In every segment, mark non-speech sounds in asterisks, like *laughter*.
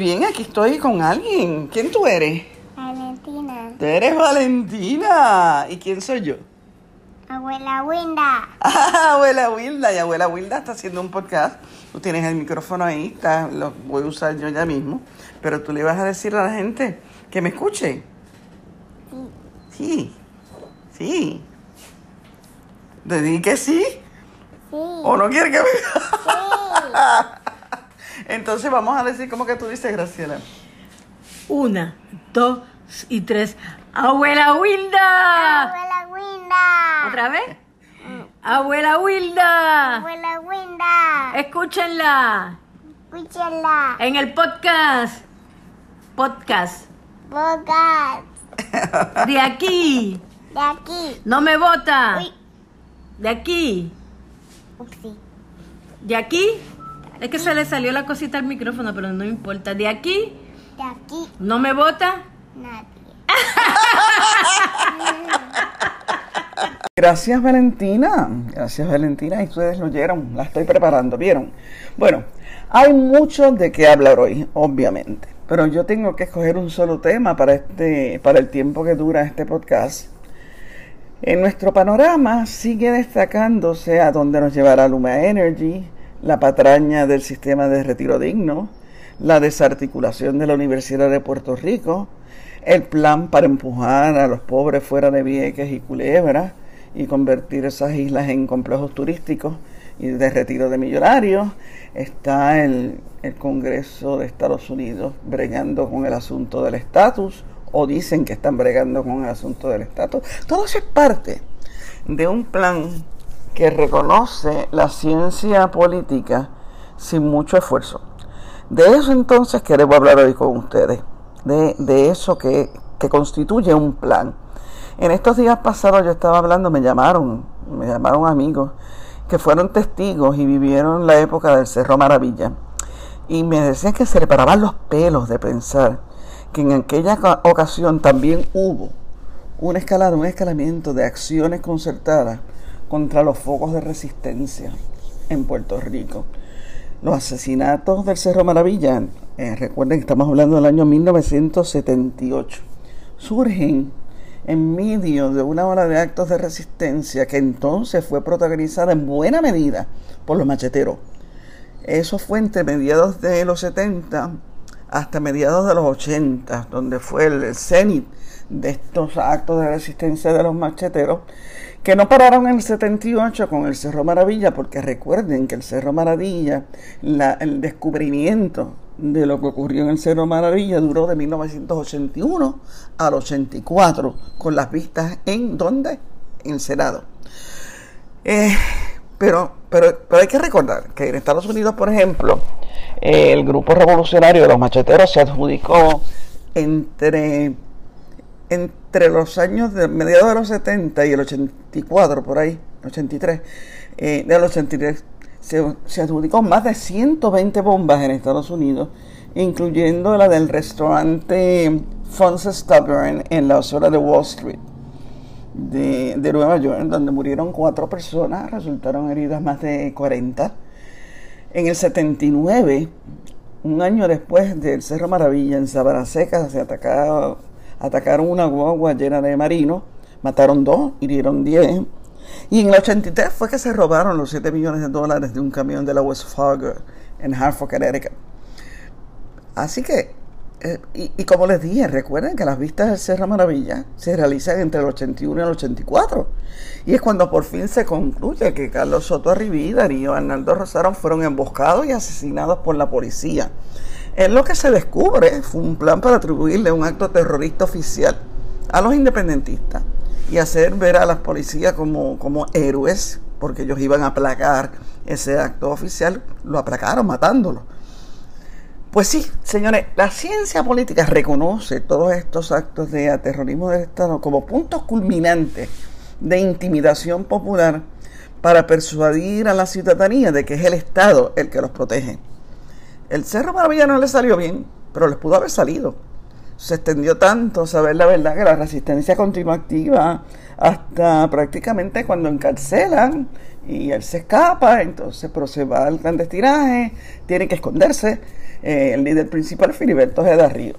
Bien, aquí estoy con alguien. ¿Quién tú eres? Valentina. Tú eres Valentina. ¿Y quién soy yo? Abuela Winda. *laughs* Ah, abuela Wilda. Y abuela Wilda está haciendo un podcast. Tú tienes el micrófono ahí, está, lo voy a usar yo ya mismo. Pero tú le vas a decir a la gente que me escuche. Sí. Sí. ¿Te di que sí? Sí. ¿O no quiere que me.? Sí. *laughs* Entonces vamos a decir como que tú dices, Graciela. Una, dos y tres. ¡Abuela Wilda! Abuela Winda. ¿Otra vez? ¡Abuela Wilda! Abuela Winda. Escúchenla Escúchala. en el podcast. Podcast. Bogas. De aquí. De aquí. No me vota. Uy. De aquí. Upsi. De aquí. Es que se le salió la cosita al micrófono, pero no importa. De aquí. De aquí. No me vota. Nadie. *laughs* Gracias Valentina, gracias Valentina, y ustedes lo oyeron, la estoy preparando, ¿vieron? Bueno, hay mucho de qué hablar hoy, obviamente, pero yo tengo que escoger un solo tema para, este, para el tiempo que dura este podcast. En nuestro panorama sigue destacándose a dónde nos llevará Luma Energy, la patraña del sistema de retiro digno, la desarticulación de la Universidad de Puerto Rico, el plan para empujar a los pobres fuera de Vieques y Culebra y convertir esas islas en complejos turísticos y de retiro de millonarios. Está el, el Congreso de Estados Unidos bregando con el asunto del estatus, o dicen que están bregando con el asunto del estatus. Todo eso es parte de un plan que reconoce la ciencia política sin mucho esfuerzo. De eso entonces queremos hablar hoy con ustedes, de, de eso que, que constituye un plan. En estos días pasados yo estaba hablando, me llamaron, me llamaron amigos que fueron testigos y vivieron la época del Cerro Maravilla. Y me decían que se le paraban los pelos de pensar que en aquella ca- ocasión también hubo una escalada, un escalamiento de acciones concertadas contra los focos de resistencia en Puerto Rico. Los asesinatos del Cerro Maravilla, eh, recuerden que estamos hablando del año 1978, surgen en medio de una ola de actos de resistencia que entonces fue protagonizada en buena medida por los macheteros. Eso fue entre mediados de los 70 hasta mediados de los 80, donde fue el, cenit de estos actos de resistencia de los macheteros, que no pararon en el 78 con el Cerro Maravilla, porque recuerden que el Cerro Maravilla, la- el descubrimiento de lo que ocurrió en el Cerro Maravilla duró de 1981 al 84, con las vistas en ¿dónde? En el Senado. Eh, pero, pero, pero hay que recordar que en Estados Unidos, por ejemplo, el grupo revolucionario de los macheteros se adjudicó entre, entre los años de mediados de los 70 y el 84, por ahí, 83, eh, del 83, se, se adjudicó más de 120 bombas en Estados Unidos, incluyendo la del restaurante Fons Stubborn en la zona de Wall Street de, de Nueva York, donde murieron cuatro personas, resultaron heridas más de 40. En el 79, un año después del Cerro Maravilla, en Sabana Seca, se atacaba- atacaron una guagua llena de marinos, mataron dos, hirieron 10. Y en el 83 fue que se robaron los 7 millones de dólares de un camión de la West Fargo en Hartford, Connecticut. Así que, eh, y, como les dije, recuerden que las vistas del Cerro Maravilla se realizan entre el 81 y el 84. Y es cuando por fin se concluye que Carlos Soto Arribí y Darío Arnaldo Rosaron fueron emboscados y asesinados por la policía. Es lo que se descubre, fue un plan para atribuirle un acto terrorista oficial a los independentistas y hacer ver a las policías como, como héroes, porque ellos iban a aplacar ese acto oficial, lo aplacaron matándolo. Pues sí, señores, la ciencia política reconoce todos estos actos de terrorismo del Estado como puntos culminantes de intimidación popular para persuadir a la ciudadanía de que es el Estado el que los protege. El Cerro Maravilla no le salió bien, pero les pudo haber salido. Se extendió tanto saber la verdad que la resistencia continúa activa hasta prácticamente cuando encarcelan y él se escapa, entonces pero se va al clandestinaje, tiene que esconderse. eh, el líder principal, Filiberto G. Río.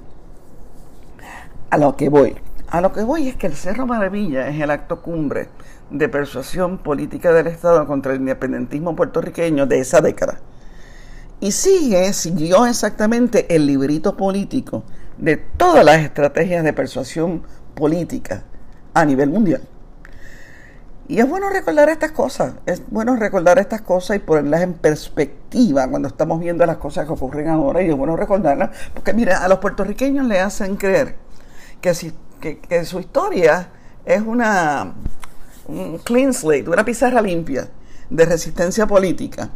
A lo que voy. A lo que voy es que el Cerro Maravilla es el acto cumbre de persuasión política del Estado contra el independentismo puertorriqueño de esa década. Y sigue, siguió exactamente el librito político de todas las estrategias de persuasión política a nivel mundial. Y es bueno recordar estas cosas, es bueno recordar estas cosas y ponerlas en perspectiva cuando estamos viendo las cosas que ocurren ahora y es bueno recordarlas, porque mira, a los puertorriqueños le hacen creer que, si, que, su historia es una un clean slate, una pizarra limpia de resistencia política,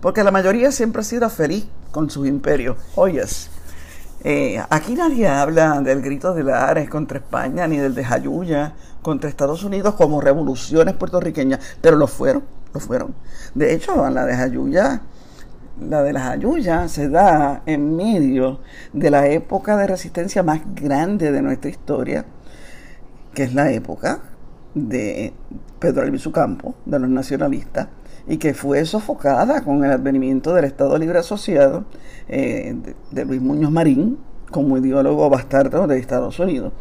porque la mayoría siempre ha sido feliz con sus imperios. Oyes, eh, aquí nadie habla del grito de la Ares contra España, ni del de Jayuya contra Estados Unidos como revoluciones puertorriqueñas, pero lo fueron, lo fueron. De hecho, la de Jayuya, la de las Jayuya se da en medio de la época de resistencia más grande de nuestra historia, que es la época de Pedro Albizu Campo, de los nacionalistas, y que fue sofocada con el advenimiento del Estado Libre Asociado eh, de, Luis Muñoz Marín como ideólogo bastardo de Estados Unidos.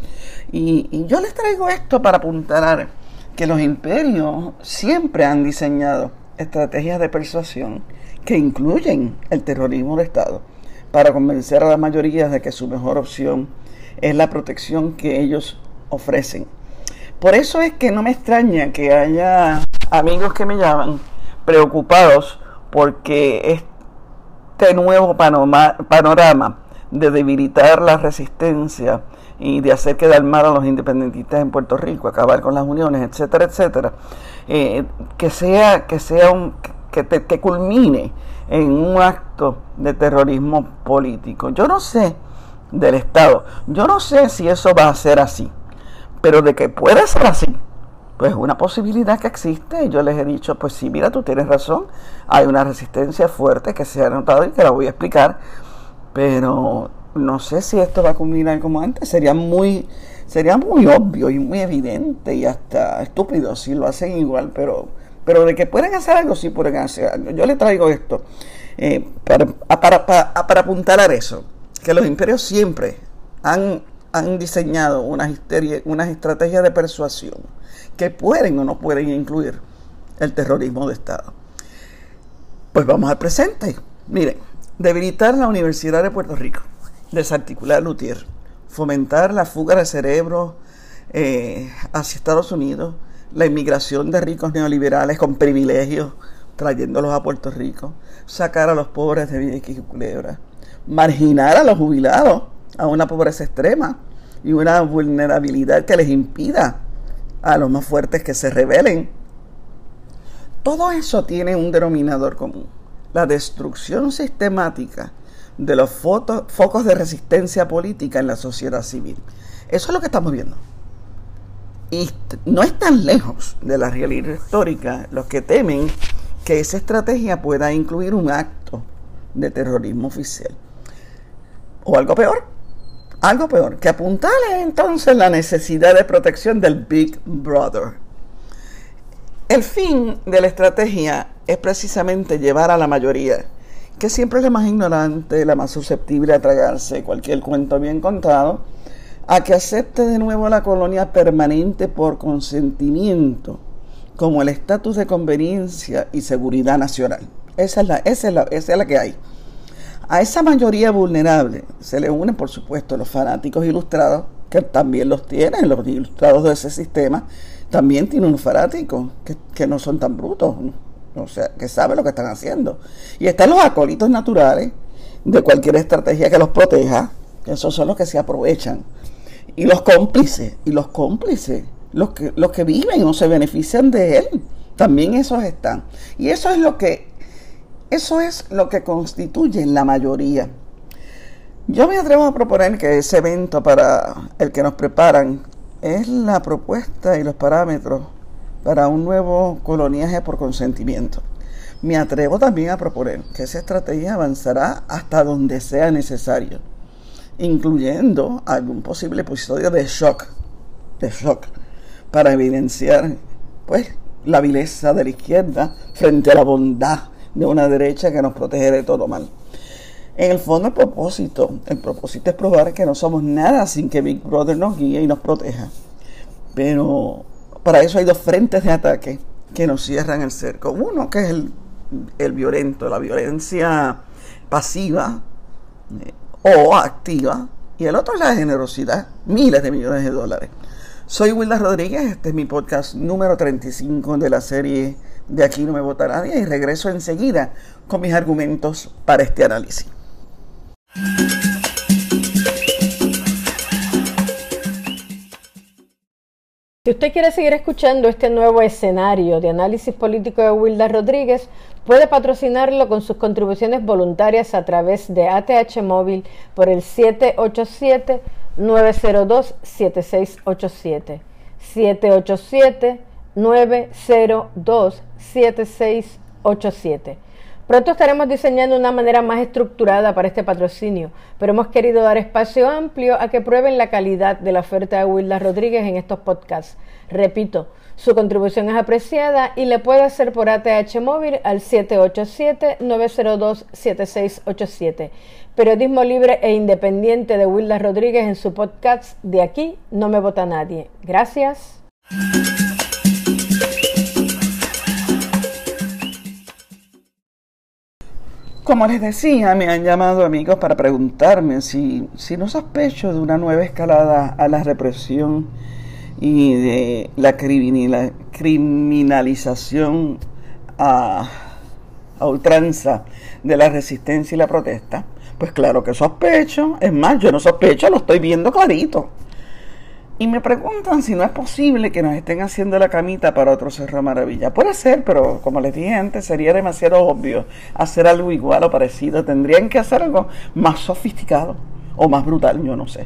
Y, yo les traigo esto para apuntar que los imperios siempre han diseñado estrategias de persuasión que incluyen el terrorismo de Estado para convencer a la mayoría de que su mejor opción es la protección que ellos ofrecen. Por eso es que no me extraña que haya amigos que me llaman preocupados porque este nuevo panorama de debilitar la resistencia y de hacer quedar mal a los independentistas en Puerto Rico, acabar con las uniones, etcétera, etcétera, eh, que sea, que sea un, que, que culmine en un acto de terrorismo político. Yo no sé del Estado, yo no sé si eso va a ser así, pero de que puede ser así, pues una posibilidad que existe. Yo les he dicho, pues sí, mira, tú tienes razón. Hay una resistencia fuerte que se ha notado y que la voy a explicar. Pero no sé si esto va a culminar como antes. Sería muy, sería muy obvio y muy evidente y hasta estúpido si lo hacen igual. Pero, pero de que pueden hacer algo, sí pueden hacer algo. Yo le traigo esto eh, para, para, para, para apuntar a eso. Que los imperios siempre han, han diseñado unas, unas estrategias de persuasión que pueden o no pueden incluir el terrorismo de Estado. Pues vamos al presente. Miren, debilitar la Universidad de Puerto Rico, desarticular Lutier, fomentar la fuga de cerebros eh, hacia Estados Unidos, la inmigración de ricos neoliberales con privilegios, trayéndolos a Puerto Rico, sacar a los pobres de Vieques y Culebra, marginar a los jubilados a una pobreza extrema y una vulnerabilidad que les impida a los más fuertes que se rebelen. Todo eso tiene un denominador común, la destrucción sistemática de los focos de resistencia política en la sociedad civil. Eso es lo que estamos viendo. Y no es tan lejos de la realidad histórica los que temen que esa estrategia pueda incluir un acto de terrorismo oficial. O algo peor, algo peor, que apuntale entonces la necesidad de protección del Big Brother. El fin de la estrategia es precisamente llevar a la mayoría, que siempre es la más ignorante, la más susceptible a tragarse cualquier cuento bien contado, a que acepte de nuevo la colonia permanente por consentimiento, como el estatus de conveniencia y seguridad nacional. Esa es la, esa es la, esa es la que hay. A esa mayoría vulnerable se le unen, por supuesto, los fanáticos ilustrados, que también los tienen, los ilustrados de ese sistema, también tienen unos fanáticos que, no son tan brutos, o sea, que saben lo que están haciendo. Y están los acólitos naturales de cualquier estrategia que los proteja, que esos son los que se aprovechan. Y los cómplices, y los cómplices, los que, los que viven o se benefician de él, también esos están. Y eso es lo que eso es lo que constituye la mayoría. Yo me atrevo a proponer que ese evento para el que nos preparan es la propuesta y los parámetros para un nuevo coloniaje por consentimiento. Me atrevo también a proponer que esa estrategia avanzará hasta donde sea necesario, incluyendo algún posible episodio de shock, de shock, para evidenciar pues la vileza de la izquierda frente a la bondad de una derecha que nos protege de todo mal. En el fondo el propósito, el propósito es probar que no somos nada sin que Big Brother nos guíe y nos proteja. Pero para eso hay dos frentes de ataque que nos cierran el cerco. Uno que es el, el violento, la violencia pasiva eh, o activa, y el otro es la generosidad, miles de millones de dólares. Soy Wilda Rodríguez, este es mi podcast número 35 de la serie De aquí no me vota nadie y regreso enseguida con mis argumentos para este análisis. Si usted quiere seguir escuchando este nuevo escenario de análisis político de Wilda Rodríguez, puede patrocinarlo con sus contribuciones voluntarias a través de ATH Móvil por el 787-902-7687. 787-902-7687. Pronto estaremos diseñando una manera más estructurada para este patrocinio, pero hemos querido dar espacio amplio a que prueben la calidad de la oferta de Wilda Rodríguez en estos podcasts. Repito, su contribución es apreciada y le puede hacer por ATH móvil al 787-902-7687. Periodismo libre e independiente de Wilda Rodríguez en su podcast De aquí no me vota nadie. Gracias. Como les decía, me han llamado amigos para preguntarme si, si no sospecho de una nueva escalada a la represión y de la criminalización a, a ultranza de la resistencia y la protesta. Pues claro que sospecho, es más, yo no sospecho, lo estoy viendo clarito. Y me preguntan si no es posible que nos estén haciendo la camita para otro Cerro Maravilla. Puede ser, pero como les dije antes, sería demasiado obvio hacer algo igual o parecido. Tendrían que hacer algo más sofisticado o más brutal, yo no sé.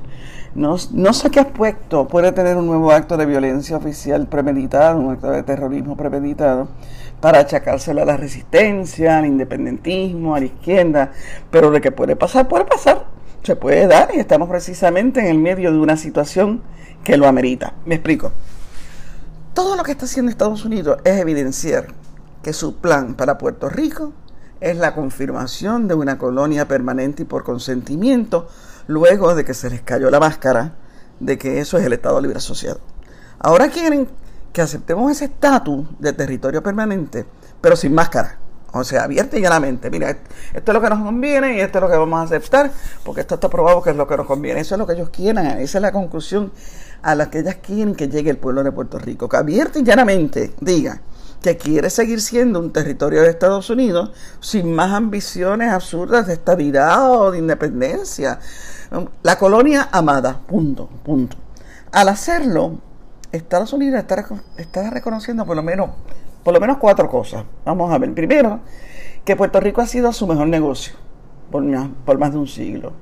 No, no sé qué aspecto puede tener un nuevo acto de violencia oficial premeditado, un acto de terrorismo premeditado, para achacárselo a la resistencia, al independentismo, a la izquierda. Pero de que puede pasar, puede pasar. Se puede dar y estamos precisamente en el medio de una situación que lo amerita. Me explico. Todo lo que está haciendo Estados Unidos es evidenciar que su plan para Puerto Rico es la confirmación de una colonia permanente y por consentimiento luego de que se les cayó la máscara de que eso es el Estado Libre Asociado. Ahora quieren que aceptemos ese estatus de territorio permanente, pero sin máscara. O sea, abierta y llanamente. Mira, esto es lo que nos conviene y esto es lo que vamos a aceptar, porque esto está probado que es lo que nos conviene. Eso es lo que ellos quieren, esa es la conclusión a la que ellas quieren que llegue el pueblo de Puerto Rico. Que abierta y llanamente diga que quiere seguir siendo un territorio de Estados Unidos sin más ambiciones absurdas de estabilidad o de independencia. La colonia amada, punto, punto. Al hacerlo, Estados Unidos está, reconociendo por lo menos por lo menos cuatro cosas. Vamos a ver. Primero, que Puerto Rico ha sido su mejor negocio por más de un siglo.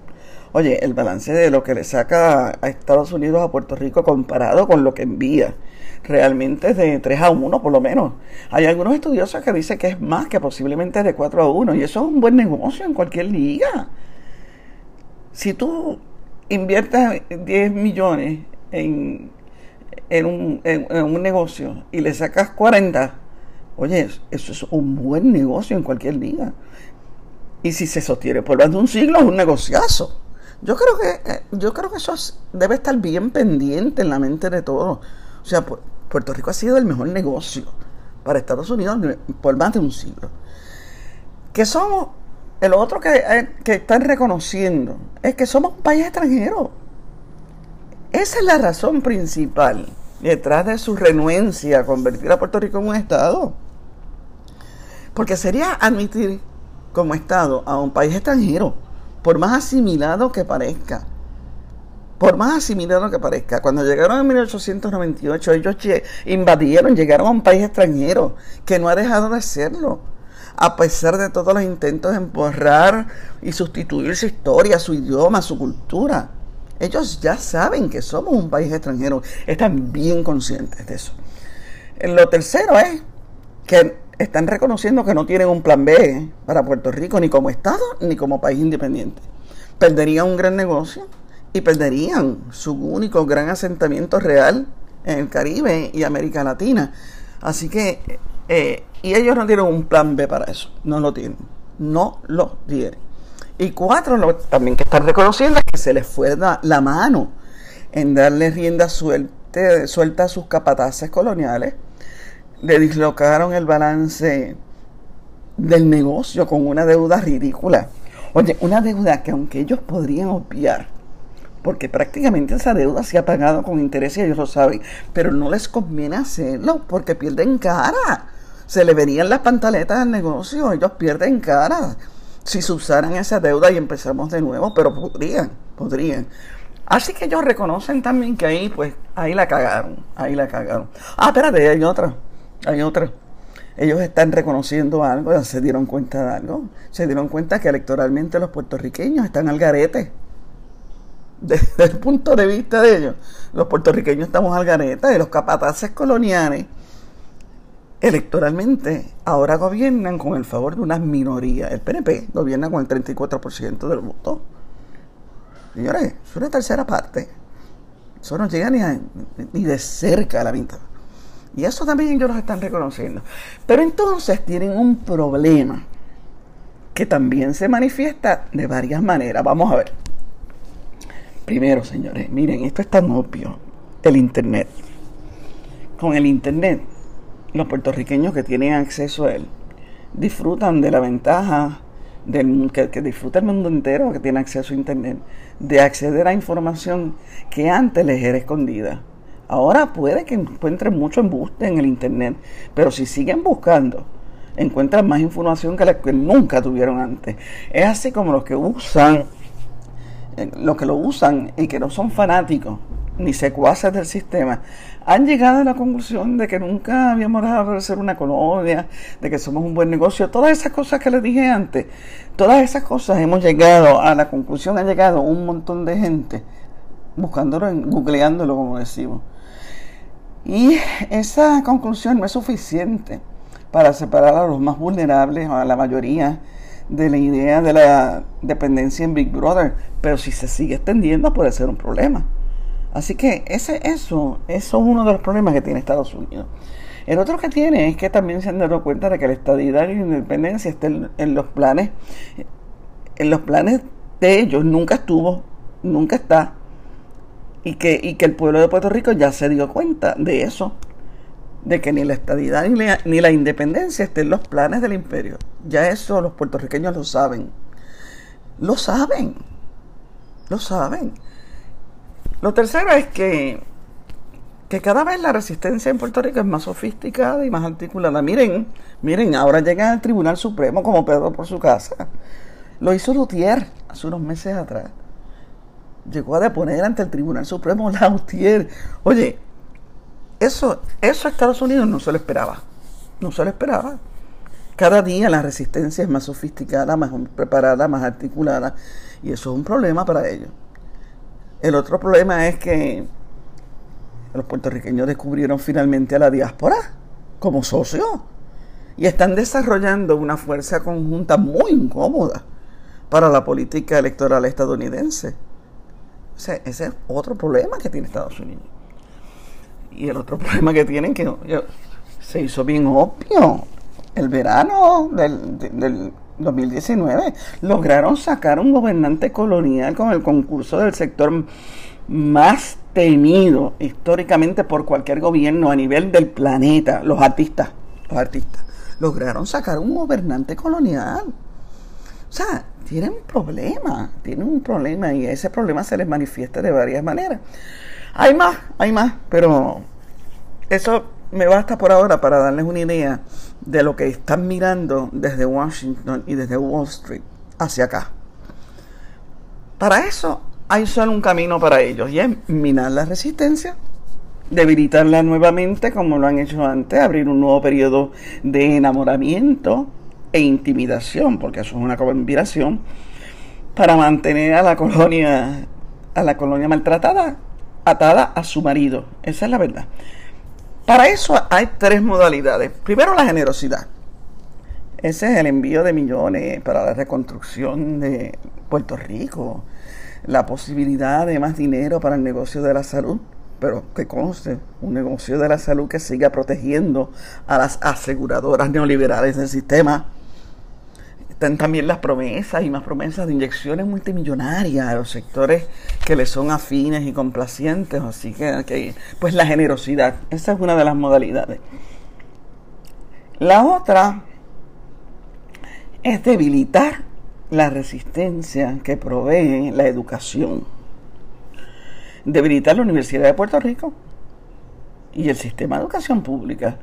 Oye, el balance de lo que le saca a Estados Unidos a Puerto Rico comparado con lo que envía, realmente es de 3 a 1 por lo menos. Hay algunos estudiosos que dicen que es más, que posiblemente de 4 a 1, y eso es un buen negocio en cualquier liga. Si tú inviertes 10 millones en, en, un, en un negocio y le sacas 40, Oye, eso es un buen negocio en cualquier liga. Y si se sostiene por más de un siglo, es un negociazo. Yo creo que, eh, yo creo que eso debe estar bien pendiente en la mente de todos. O sea, Puerto Rico ha sido el mejor negocio para Estados Unidos por más de un siglo. Que somos, el otro que, eh, que están reconociendo es que somos un país extranjero. Esa es la razón principal detrás de su renuencia a convertir a Puerto Rico en un Estado. Porque sería admitir como Estado a un país extranjero, por más asimilado que parezca. Por más asimilado que parezca. Cuando llegaron en 1898, ellos invadieron, llegaron a un país extranjero que no ha dejado de serlo. A pesar de todos los intentos de emborrar y sustituir su historia, su idioma, su cultura. Ellos ya saben que somos un país extranjero. Están bien conscientes de eso. Lo tercero es que están reconociendo que no tienen un plan B para Puerto Rico, ni como Estado, ni como país independiente. Perderían un gran negocio y perderían su único gran asentamiento real en el Caribe y América Latina. Así que, eh, y ellos no tienen un plan B para eso, no lo tienen, no lo tienen. Y cuatro, lo, también que están reconociendo es que se les fue la, mano en darle rienda suelte, suelta a sus capataces coloniales. Le dislocaron el balance del negocio con una deuda ridícula. Oye, una deuda que aunque ellos podrían obviar, porque prácticamente esa deuda se ha pagado con interés y ellos lo saben, pero no les conviene hacerlo porque pierden cara. Se le verían las pantaletas al negocio, ellos pierden cara si se usaran esa deuda y empezamos de nuevo, pero podrían, podrían. Así que ellos reconocen también que ahí, pues, ahí la cagaron, ahí la cagaron. Ah, espérate, hay otra, hay otra. Ellos están reconociendo algo, se dieron cuenta de algo. Se dieron cuenta que electoralmente los puertorriqueños están al garete. Desde *laughs* el punto de vista de ellos, los puertorriqueños estamos al garete, y los capataces coloniales electoralmente ahora gobiernan con el favor de unas minorías. El PNP gobierna con el 34% del voto. Señores, es una tercera parte. Eso no llega ni, ni de cerca a la mitad. Y eso también ellos los están reconociendo. Pero entonces tienen un problema que también se manifiesta de varias maneras. Vamos a ver. Primero, señores, miren, esto es tan obvio. El Internet. Con el Internet, los puertorriqueños que tienen acceso a él disfrutan de la ventaja del, que, que disfruta el mundo entero que tiene acceso a Internet, de acceder a información que antes les era escondida. Ahora puede que encuentren mucho embuste en el Internet, pero si siguen buscando, encuentran más información que la que nunca tuvieron antes. Es así como los que usan eh, los que lo usan y que no son fanáticos ni secuaces del sistema, han llegado a la conclusión de que nunca habíamos dejado de ser una colonia, de que somos un buen negocio, todas esas cosas que les dije antes, todas esas cosas hemos llegado a la conclusión, ha llegado un montón de gente buscándolo, googleándolo como decimos. Y esa conclusión no es suficiente para separar a los más vulnerables, a la mayoría, de la idea de la dependencia en Big Brother. Pero si se sigue extendiendo puede ser un problema. Así que ese, eso, eso es uno de los problemas que tiene Estados Unidos. El otro que tiene es que también se han dado cuenta de que la estadidad y la independencia está en, en los planes, en los planes de ellos, nunca estuvo, nunca está y que, y que el pueblo de Puerto Rico ya se dio cuenta de eso, de que ni la estadidad ni la, ni la independencia estén los planes del imperio. Ya eso los puertorriqueños lo saben. Lo saben. Lo saben. Lo tercero es que, que cada vez la resistencia en Puerto Rico es más sofisticada y más articulada. Miren, miren, ahora llega al Tribunal Supremo como Pedro por su casa. Lo hizo Lutier hace unos meses atrás llegó a deponer ante el Tribunal Supremo Lautier. Oye, eso, eso a Estados Unidos no se lo esperaba. No se lo esperaba. Cada día la resistencia es más sofisticada, más preparada, más articulada. Y eso es un problema para ellos. El otro problema es que los puertorriqueños descubrieron finalmente a la diáspora como socio. Y están desarrollando una fuerza conjunta muy incómoda para la política electoral estadounidense. Ese es otro problema que tiene Estados Unidos. Y el otro *laughs* problema que tienen que se hizo bien obvio. El verano del, de- del 2019 lograron sacar un gobernante colonial con el concurso del sector más temido históricamente por cualquier gobierno a nivel del planeta, los artistas, los artistas. Lograron sacar un gobernante colonial. O sea, tienen un problema, tienen un problema y ese problema se les manifiesta de varias maneras. Hay más, hay más, pero eso me basta por ahora para darles una idea de lo que están mirando desde Washington y desde Wall Street hacia acá. Para eso hay solo un camino para ellos y es minar la resistencia, debilitarla nuevamente como lo han hecho antes, abrir un nuevo periodo de enamoramiento e intimidación, porque eso es una conspiración, para mantener a la colonia, a la colonia maltratada, atada a su marido. Esa es la verdad. Para eso hay tres modalidades. Primero la generosidad. Ese es el envío de millones para la reconstrucción de Puerto Rico, la posibilidad de más dinero para el negocio de la salud, pero que conste, un negocio de la salud que siga protegiendo a las aseguradoras neoliberales del sistema. También las promesas y más promesas de inyecciones multimillonarias a los sectores que le son afines y complacientes. Así que, pues la generosidad, esa es una de las modalidades. La otra es debilitar la resistencia que provee la educación. Debilitar la Universidad de Puerto Rico y el sistema de educación pública.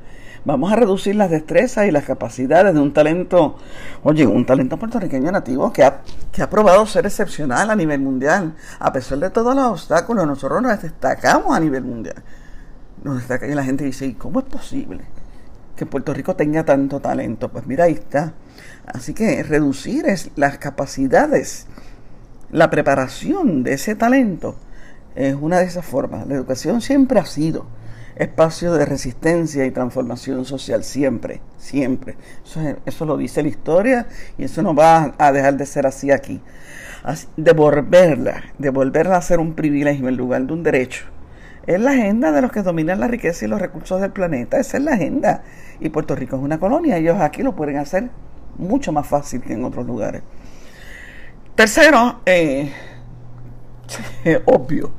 Vamos a reducir las destrezas y las capacidades de un talento, oye, un talento puertorriqueño nativo que ha, que ha probado ser excepcional a nivel mundial. A pesar de todos los obstáculos, nosotros nos destacamos a nivel mundial. Nos destaca, y la gente dice, ¿y cómo es posible que Puerto Rico tenga tanto talento? Pues mira, ahí está. Así que reducir es las capacidades, la preparación de ese talento es una de esas formas. La educación siempre ha sido espacio de resistencia y transformación social, siempre, siempre. Eso, eso lo dice la historia y eso no va a dejar de ser así aquí. Devolverla, devolverla a ser un privilegio en lugar de un derecho. Es la agenda de los que dominan la riqueza y los recursos del planeta, esa es la agenda. Y Puerto Rico es una colonia, ellos aquí lo pueden hacer mucho más fácil que en otros lugares. Tercero, eh, *laughs* obvio,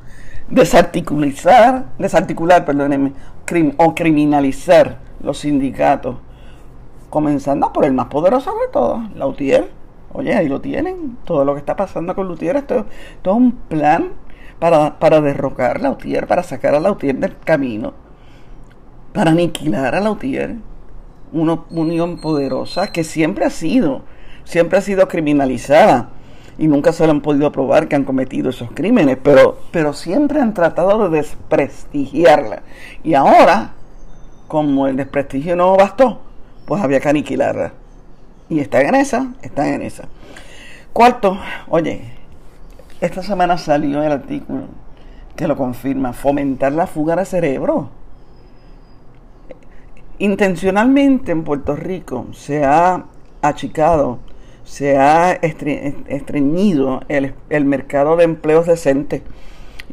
desarticulizar, desarticular, perdónenme, o criminalizar los sindicatos, comenzando por el más poderoso de todos, la UTIER. Oye, ahí lo tienen, todo lo que está pasando con Lutier, esto, todo un plan para, para derrocar la UTIER, para sacar a la UTIER del camino, para aniquilar a la UTIER, una unión poderosa que siempre ha sido, siempre ha sido criminalizada y nunca se lo han podido probar que han cometido esos crímenes, pero, pero siempre han tratado de desprestigiarla. Y ahora, como el desprestigio no bastó, pues había que aniquilarla. Y están en esa, están en esa. Cuarto, oye, esta semana salió el artículo que lo confirma, fomentar la fuga de cerebro. Intencionalmente en Puerto Rico se ha achicado se ha estreñido el, el, mercado de empleos decentes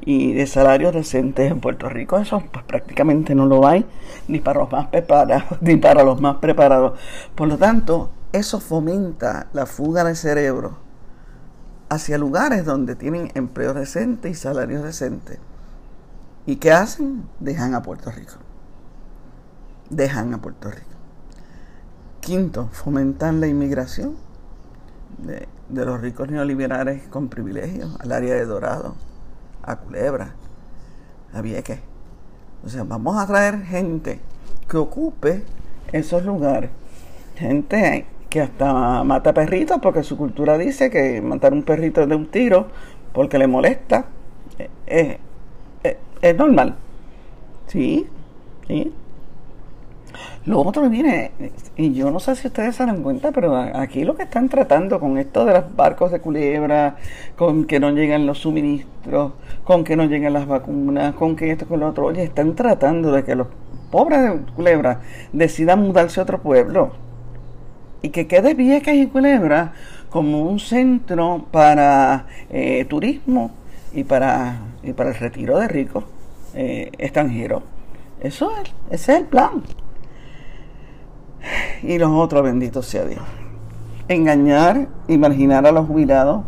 y de salarios decentes en Puerto Rico. Eso pues, prácticamente no lo hay, ni para los más preparados, *laughs* ni para los más preparados. Por lo tanto, eso fomenta la fuga de cerebro hacia lugares donde tienen empleos decentes y salarios decentes. ¿Y qué hacen? Dejan a Puerto Rico. Dejan a Puerto Rico. Quinto, fomentan la inmigración de, de, los ricos neoliberales con privilegios al área de Dorado, a Culebra, a Vieques. O sea, vamos a traer gente que ocupe esos lugares. Gente que hasta mata perritos porque su cultura dice que matar un perrito de un tiro porque le molesta es, es, es normal. Sí, sí. Lo otro viene, y yo no sé si ustedes se dan cuenta, pero aquí lo que están tratando con esto de los barcos de culebra, con que no llegan los suministros, con que no llegan las vacunas, con que esto, con lo otro, oye, están tratando de que los pobres de culebra decidan mudarse a otro pueblo y que quede Vieques y Culebra como un centro para eh, turismo y para, y para el retiro de ricos eh, extranjeros. Eso es, ese es el plan *laughs* y los otros, bendito sea Dios. Engañar y marginar a los jubilados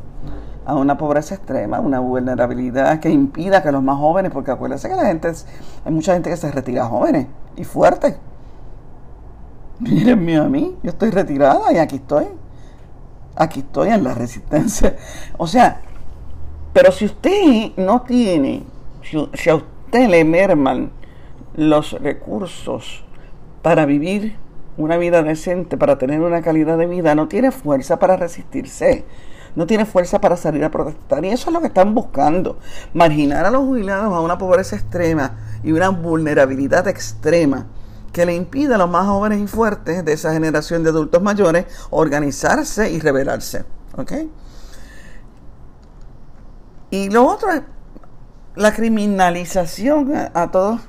a una pobreza extrema, una vulnerabilidad que impida que los más jóvenes, porque acuérdense que la gente, hay mucha gente que se retira jóvenes y fuerte. Mírenme a mí, yo estoy retirada y aquí estoy. Aquí estoy en la resistencia. *laughs* O sea, pero si usted no tiene, si a usted le merman los recursos para vivir una vida decente, para tener una calidad de vida, no tiene fuerza para resistirse, no tiene fuerza para salir a protestar. Y eso es lo que están buscando, marginar a los jubilados a una pobreza extrema y una vulnerabilidad extrema que le impide a los más jóvenes y fuertes de esa generación de adultos mayores organizarse y rebelarse. ¿Ok? Y lo otro es la criminalización a, a todos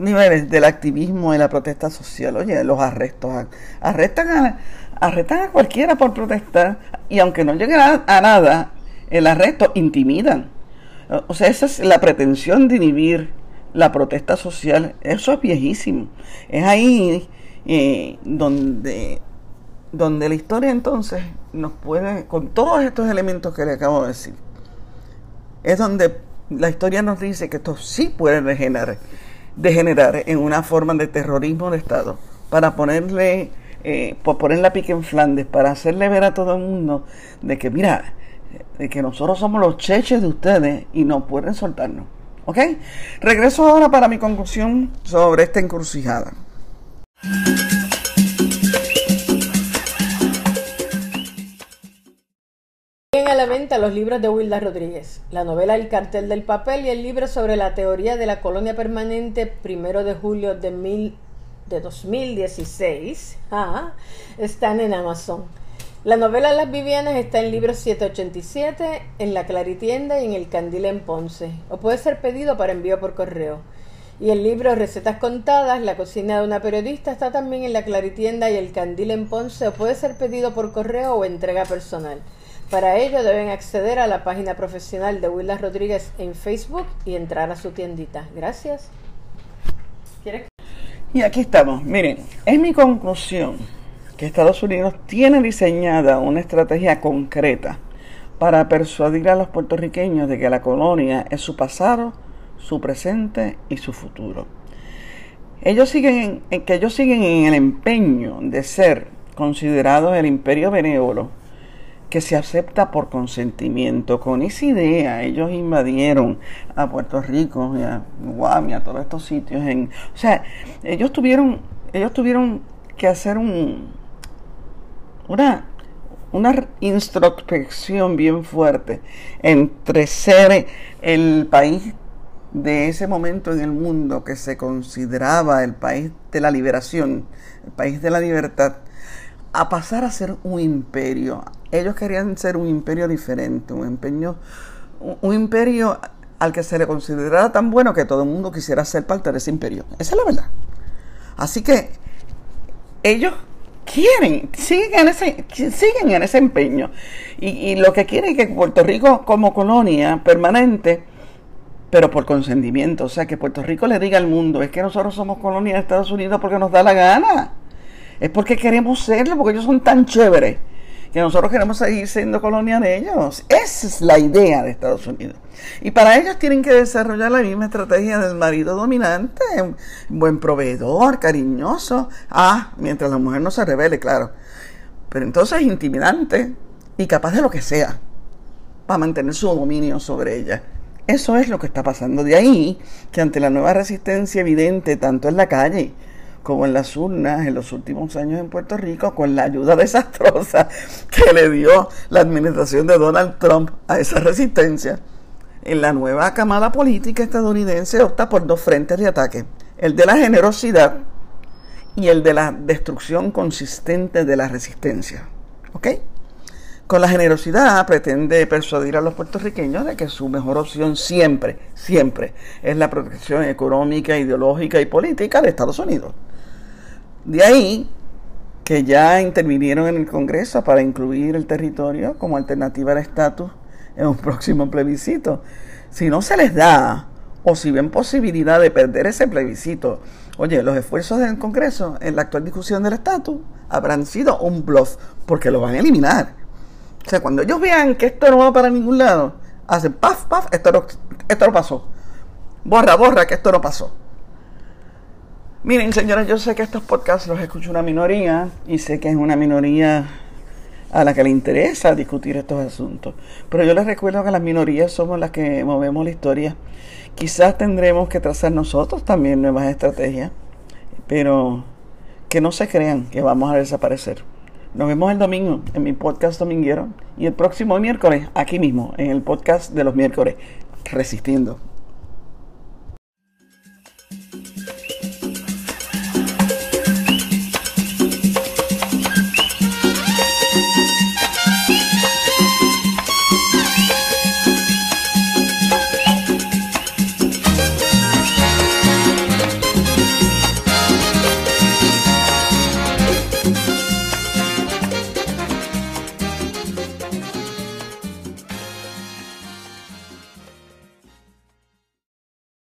niveles del activismo y la protesta social. Oye, los arrestos. Arrestan a, arrestan a cualquiera por protestar y aunque no lleguen a, nada, el arresto intimidan. O sea, esa es la pretensión de inhibir la protesta social. Eso es viejísimo. Es ahí eh, donde donde la historia entonces nos puede, con todos estos elementos que le acabo de decir, es donde la historia nos dice que esto sí puede degenerar, degenerar en una forma de terrorismo de Estado, para ponerle, eh, poner la pique en Flandes, para hacerle ver a todo el mundo de que, mira, de que nosotros somos los cheches de ustedes y no pueden soltarnos. ¿Ok? Regreso ahora para mi conclusión sobre esta encrucijada. La venta los libros de Wilda Rodríguez, la novela El cartel del papel y el libro sobre la teoría de la colonia permanente primero de julio de, mil, de 2016 ah, están en Amazon. La novela Las Vivianas está en libro 787, en la Claritienda y en el Candil en Ponce, o puede ser pedido para envío por correo. Y el libro Recetas Contadas, La cocina de una periodista, está también en la Claritienda y el Candil en Ponce, o puede ser pedido por correo o entrega personal. Para ello deben acceder a la página profesional de Willas Rodríguez en Facebook y entrar a su tiendita. Gracias. Y aquí estamos. Miren, es mi conclusión que Estados Unidos tiene diseñada una estrategia concreta para persuadir a los puertorriqueños de que la colonia es su pasado, su presente y su futuro. Ellos siguen en, que ellos siguen en el empeño de ser considerados el imperio benévolo que se acepta por consentimiento. Con esa idea ellos invadieron a Puerto Rico y a Guam y a todos estos sitios. En, o sea, ellos tuvieron, ellos tuvieron que hacer un, una, una introspección bien fuerte entre ser el país de ese momento en el mundo que se consideraba el país de la liberación, el país de la libertad, a pasar a ser un imperio. Ellos querían ser un imperio diferente, un imperio, un imperio al que se le considerara tan bueno que todo el mundo quisiera ser parte de ese imperio. Esa es la verdad. Así que ellos quieren, siguen en ese, siguen en ese empeño. Y, y lo que quieren es que Puerto Rico como colonia permanente, pero por consentimiento, o sea, que Puerto Rico le diga al mundo, es que nosotros somos colonia de Estados Unidos porque nos da la gana es porque queremos serlo, porque ellos son tan chéveres que nosotros queremos seguir siendo colonia de ellos. Esa es la idea de Estados Unidos. Y para ellos tienen que desarrollar la misma estrategia del marido dominante, buen proveedor, cariñoso. Ah, mientras la mujer no se revele, claro. Pero entonces intimidante y capaz de lo que sea para mantener su dominio sobre ella. Eso es lo que está pasando. De ahí que ante la nueva resistencia evidente, tanto en la calle como en las urnas en los últimos años en Puerto Rico, con la ayuda desastrosa que le dio la administración de Donald Trump a esa resistencia, en la nueva camada política estadounidense opta por dos frentes de ataque, el de la generosidad y el de la destrucción consistente de la resistencia. ¿Ok? Con la generosidad pretende persuadir a los puertorriqueños de que su mejor opción siempre, siempre es la protección económica, ideológica y política de Estados Unidos. De ahí que ya intervinieron en el Congreso para incluir el territorio como alternativa al estatus en un próximo plebiscito. Si no se les da o si ven posibilidad de perder ese plebiscito, oye, los esfuerzos del Congreso en la actual discusión del estatus habrán sido un bluff porque lo van a eliminar. O sea, cuando ellos vean que esto no va para ningún lado, hacen paf, paf, esto esto no pasó. Borra, borra, que esto no pasó. Miren, señores, yo sé que estos podcasts los escucha una minoría y sé que es una minoría a la que le interesa discutir estos asuntos. Pero yo les recuerdo que las minorías somos las que movemos la historia. Quizás tendremos que trazar nosotros también nuevas estrategias, pero que no se crean que vamos a desaparecer. Nos vemos el domingo en mi podcast dominguero y el próximo miércoles aquí mismo en el podcast de los miércoles, Resistiendo.